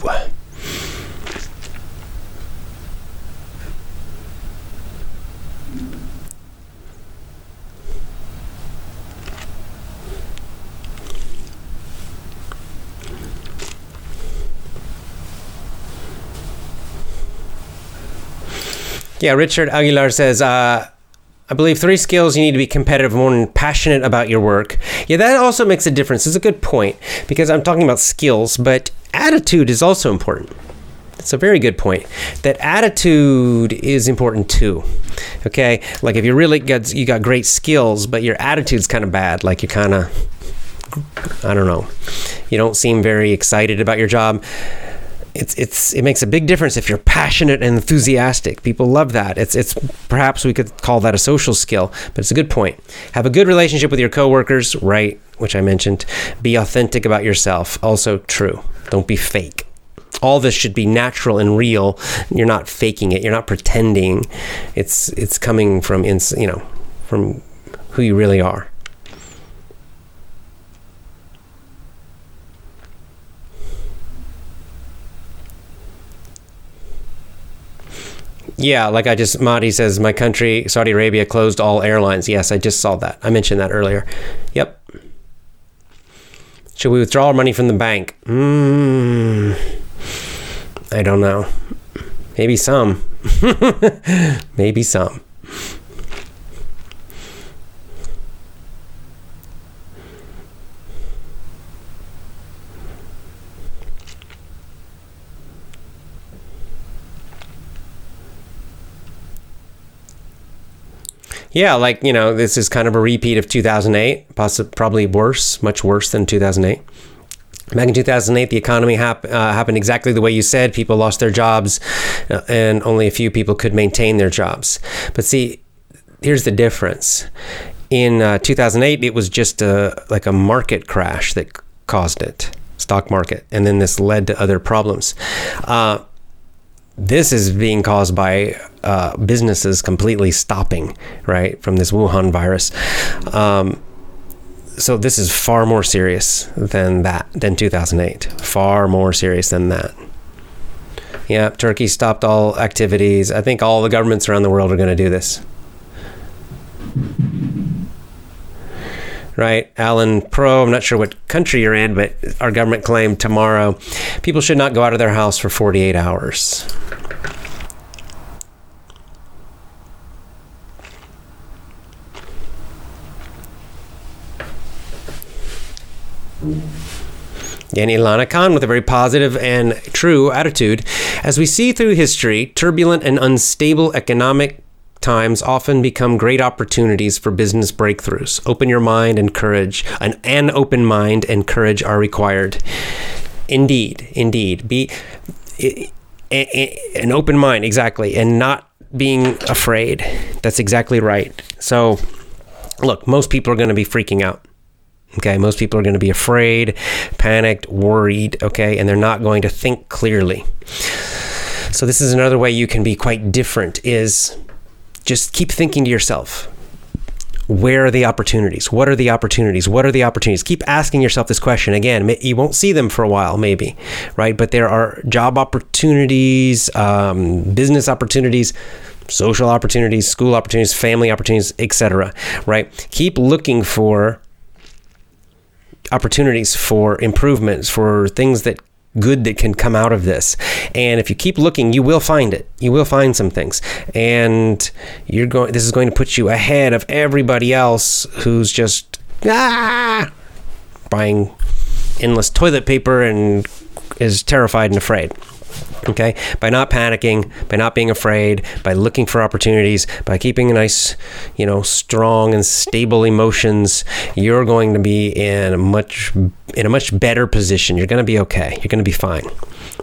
Yeah, Richard Aguilar says, uh, I believe three skills you need to be competitive, one, and passionate about your work. Yeah, that also makes a difference. It's a good point because I'm talking about skills, but attitude is also important. It's a very good point. That attitude is important too. Okay, like if you really got you got great skills, but your attitude's kind of bad, like you kind of, I don't know, you don't seem very excited about your job it's it's it makes a big difference if you're passionate and enthusiastic. People love that. It's it's perhaps we could call that a social skill, but it's a good point. Have a good relationship with your coworkers, right? Which I mentioned. Be authentic about yourself. Also true. Don't be fake. All this should be natural and real. You're not faking it. You're not pretending. It's it's coming from ins, you know, from who you really are. Yeah, like I just, Mahdi says, my country, Saudi Arabia, closed all airlines. Yes, I just saw that. I mentioned that earlier. Yep. Should we withdraw our money from the bank? Mm. I don't know. Maybe some. Maybe some. Yeah, like, you know, this is kind of a repeat of 2008, possibly probably worse, much worse than 2008. Back in 2008, the economy hap- uh, happened exactly the way you said. People lost their jobs, uh, and only a few people could maintain their jobs. But see, here's the difference. In uh, 2008, it was just a, like a market crash that caused it, stock market, and then this led to other problems. This is being caused by uh, businesses completely stopping, right, from this Wuhan virus. Um, so this is far more serious than that, than 2008. Far more serious than that. Yeah, Turkey stopped all activities. I think all the governments around the world are going to do this. Right, Alan Pro. I'm not sure what country you're in, but our government claimed tomorrow people should not go out of their house for 48 hours. And Ilana Khan with a very positive and true attitude. As we see through history, turbulent and unstable economic times often become great opportunities for business breakthroughs. Open your mind and courage. An, an open mind and courage are required. Indeed, indeed. Be an open mind, exactly, and not being afraid. That's exactly right. So, look, most people are going to be freaking out. Okay, most people are going to be afraid, panicked, worried, okay, and they're not going to think clearly. So this is another way you can be quite different is just keep thinking to yourself, where are the opportunities? What are the opportunities? What are the opportunities? Keep asking yourself this question again. You won't see them for a while, maybe, right? But there are job opportunities, um, business opportunities, social opportunities, school opportunities, family opportunities, etc. Right? Keep looking for opportunities for improvements, for things that good that can come out of this. And if you keep looking, you will find it. You will find some things. And you're going this is going to put you ahead of everybody else who's just ah buying endless toilet paper and is terrified and afraid. Okay, by not panicking, by not being afraid, by looking for opportunities, by keeping a nice, you know, strong and stable emotions, you're going to be in a much in a much better position. You're going to be okay. You're going to be fine.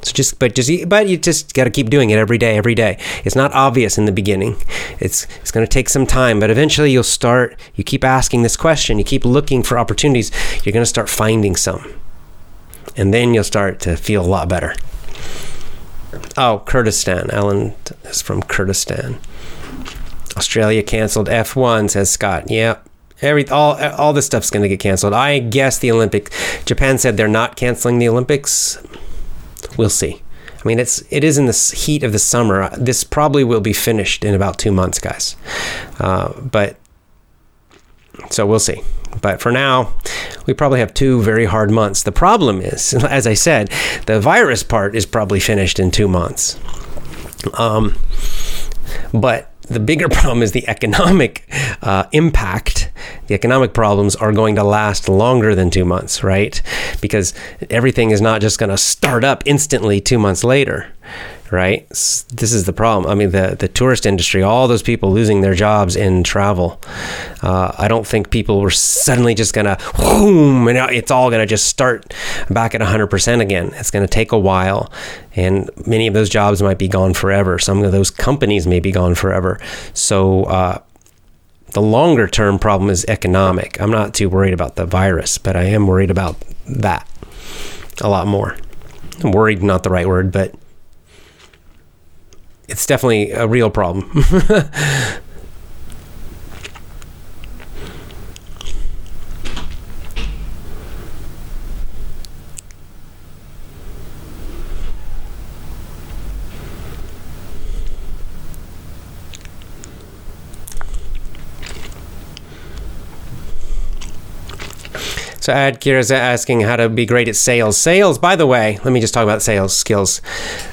So just, but just, but you just got to keep doing it every day, every day. It's not obvious in the beginning. It's it's going to take some time, but eventually you'll start. You keep asking this question. You keep looking for opportunities. You're going to start finding some, and then you'll start to feel a lot better. Oh, Kurdistan. Alan is from Kurdistan. Australia canceled F1, says Scott. Yeah. Every all all this stuff's going to get canceled. I guess the Olympic Japan said they're not canceling the Olympics. We'll see. I mean, it's it is in the heat of the summer. This probably will be finished in about two months, guys. Uh, but so we'll see. But for now, we probably have two very hard months. The problem is, as I said, the virus part is probably finished in two months. Um, but the bigger problem is the economic uh, impact. The economic problems are going to last longer than two months, right? Because everything is not just going to start up instantly two months later right? This is the problem. I mean, the the tourist industry, all those people losing their jobs in travel. Uh, I don't think people were suddenly just gonna boom, and it's all gonna just start back at 100% again. It's gonna take a while, and many of those jobs might be gone forever. Some of those companies may be gone forever. So. Uh, the longer term problem is economic. I'm not too worried about the virus, but I am worried about that a lot more. I'm Worried, not the right word, but it's definitely a real problem. So Ad is asking how to be great at sales. Sales, by the way, let me just talk about sales skills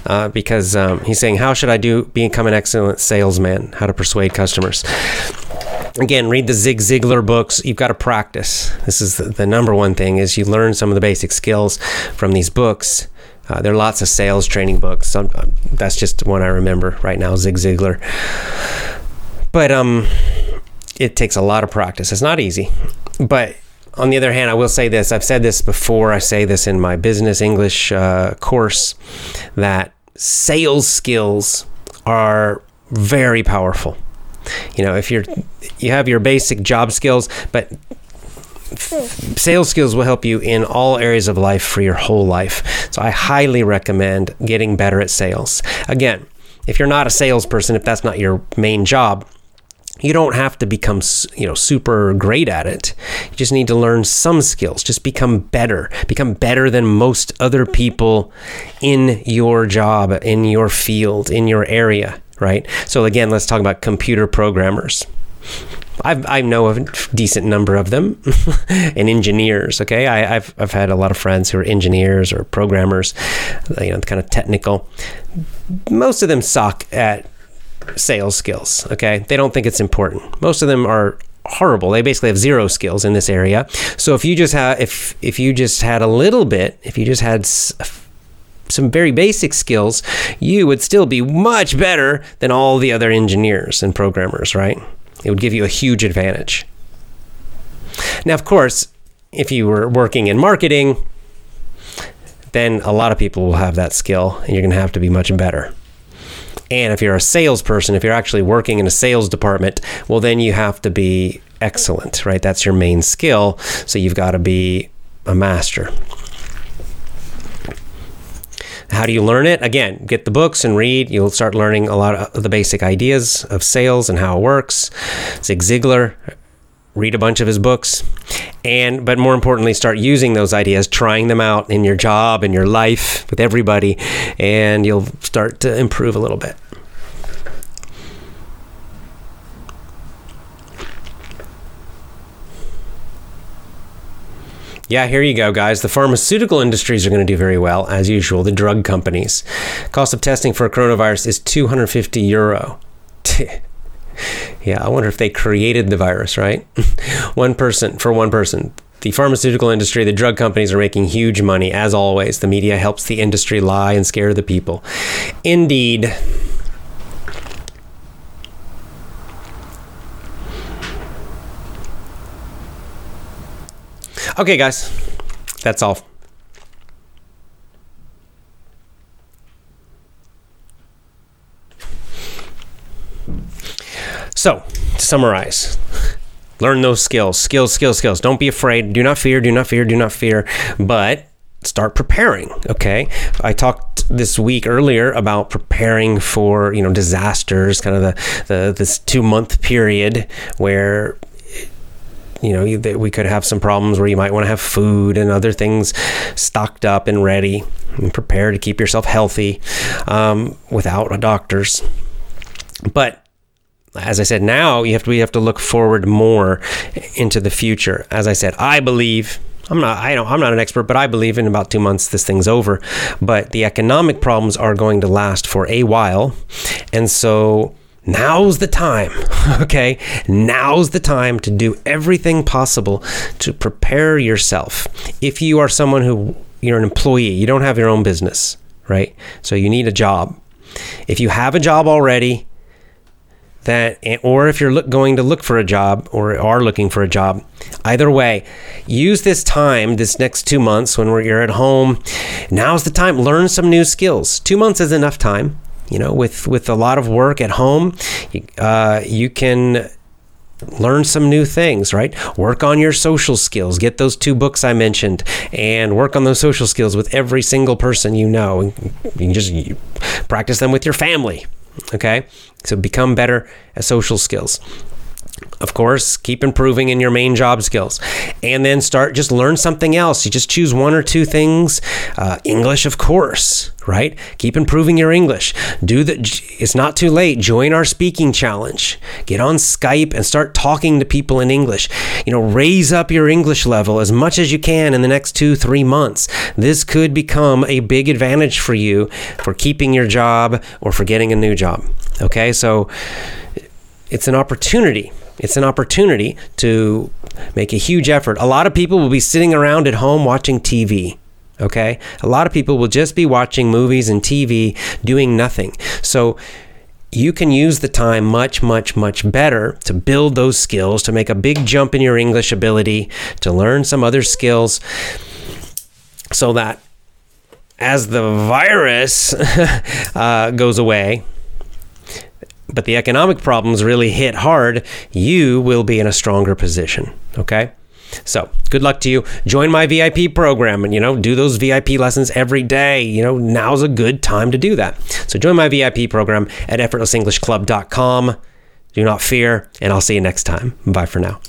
uh, because um, he's saying how should I do become an excellent salesman? How to persuade customers. Again, read the Zig Ziglar books. You've got to practice. This is the, the number one thing is you learn some of the basic skills from these books. Uh, there are lots of sales training books. Some, uh, that's just one I remember right now, Zig Ziglar. But um, it takes a lot of practice. It's not easy, but on the other hand, I will say this. I've said this before. I say this in my business English uh, course that sales skills are very powerful. You know, if you're you have your basic job skills, but sales skills will help you in all areas of life for your whole life. So I highly recommend getting better at sales. Again, if you're not a salesperson, if that's not your main job, you don't have to become you know super great at it. You just need to learn some skills. Just become better. Become better than most other people in your job in your field in your area right? So again let's talk about computer programmers. I've, I know a decent number of them and engineers. Okay, I, have I've had a lot of friends who are engineers or programmers, you know, kind of technical. Most of them suck at sales skills. Okay, they don't think it's important. Most of them are horrible. They basically have zero skills in this area. So if you just have if if you just had a little bit, if you just had some very basic skills, you would still be much better than all the other engineers and programmers, right? It would give you a huge advantage. Now, of course, if you were working in marketing, then a lot of people will have that skill and you're going to have to be much better. And if you're a salesperson, if you're actually working in a sales department, well, then you have to be excellent, right? That's your main skill. So you've got to be a master. How do you learn it? Again, get the books and read. You'll start learning a lot of the basic ideas of sales and how it works. Zig Ziglar, read a bunch of his books and but more importantly start using those ideas trying them out in your job and your life with everybody and you'll start to improve a little bit Yeah, here you go, guys. The pharmaceutical industries are going to do very well, as usual. The drug companies. Cost of testing for a coronavirus is 250 euro. yeah, I wonder if they created the virus, right? one person for one person. The pharmaceutical industry, the drug companies are making huge money, as always. The media helps the industry lie and scare the people. Indeed. Okay, guys, that's all. So, to summarize, learn those skills, skills, skills, skills. Don't be afraid. Do not fear, do not fear, do not fear, but start preparing, okay? I talked this week earlier about preparing for, you know, disasters, kind of the, the this 2-month period where you know we could have some problems where you might want to have food and other things stocked up and ready and prepare to keep yourself healthy um, without doctors but as I said, now you have to, we have to look forward more into the future. As I said, I believe I'm not I don't I'm not an expert, but I believe in about 2 months this thing's over. But the economic problems are going to last for a while. And so Now's the time, okay? Now's the time to do everything possible to prepare yourself. If you are someone who you're an employee, you don't have your own business, right? So you need a job. If you have a job already, that or if you're look, going to look for a job or are looking for a job either way use this time this next two months when you're at home now's the time learn some new skills two months is enough time you know, with with a lot of work at home, uh, you can learn some new things, right? Work on your social skills. Get those two books I mentioned and work on those social skills with every single person you know. You can just practice them with your family. Okay? So become better at social skills. Of course, keep improving in your main job skills. And then start, just learn something else. You just choose one or two things. Uh, English, of course, right? Keep improving your English. Do the, it's not too late. Join our speaking challenge. Get on Skype and start talking to people in English. You know, raise up your English level as much as you can in the next two, three months. This could become a big advantage for you for keeping your job or for getting a new job. Okay, so it's an opportunity it's an opportunity to make a huge effort. A lot of people will be sitting around at home watching TV. Okay? A lot of people will just be watching movies and TV doing nothing. So you can use the time much, much, much better to build those skills, to make a big jump in your English ability, to learn some other skills so that as the virus uh, goes away, but the economic problems really hit hard, you will be in a stronger position. Okay? So, good luck to you. Join my VIP program and, you know, do those VIP lessons every day. You know, now's a good time to do that. So, join my VIP program at effortlessenglishclub.com. Do not fear, and I'll see you next time. Bye for now.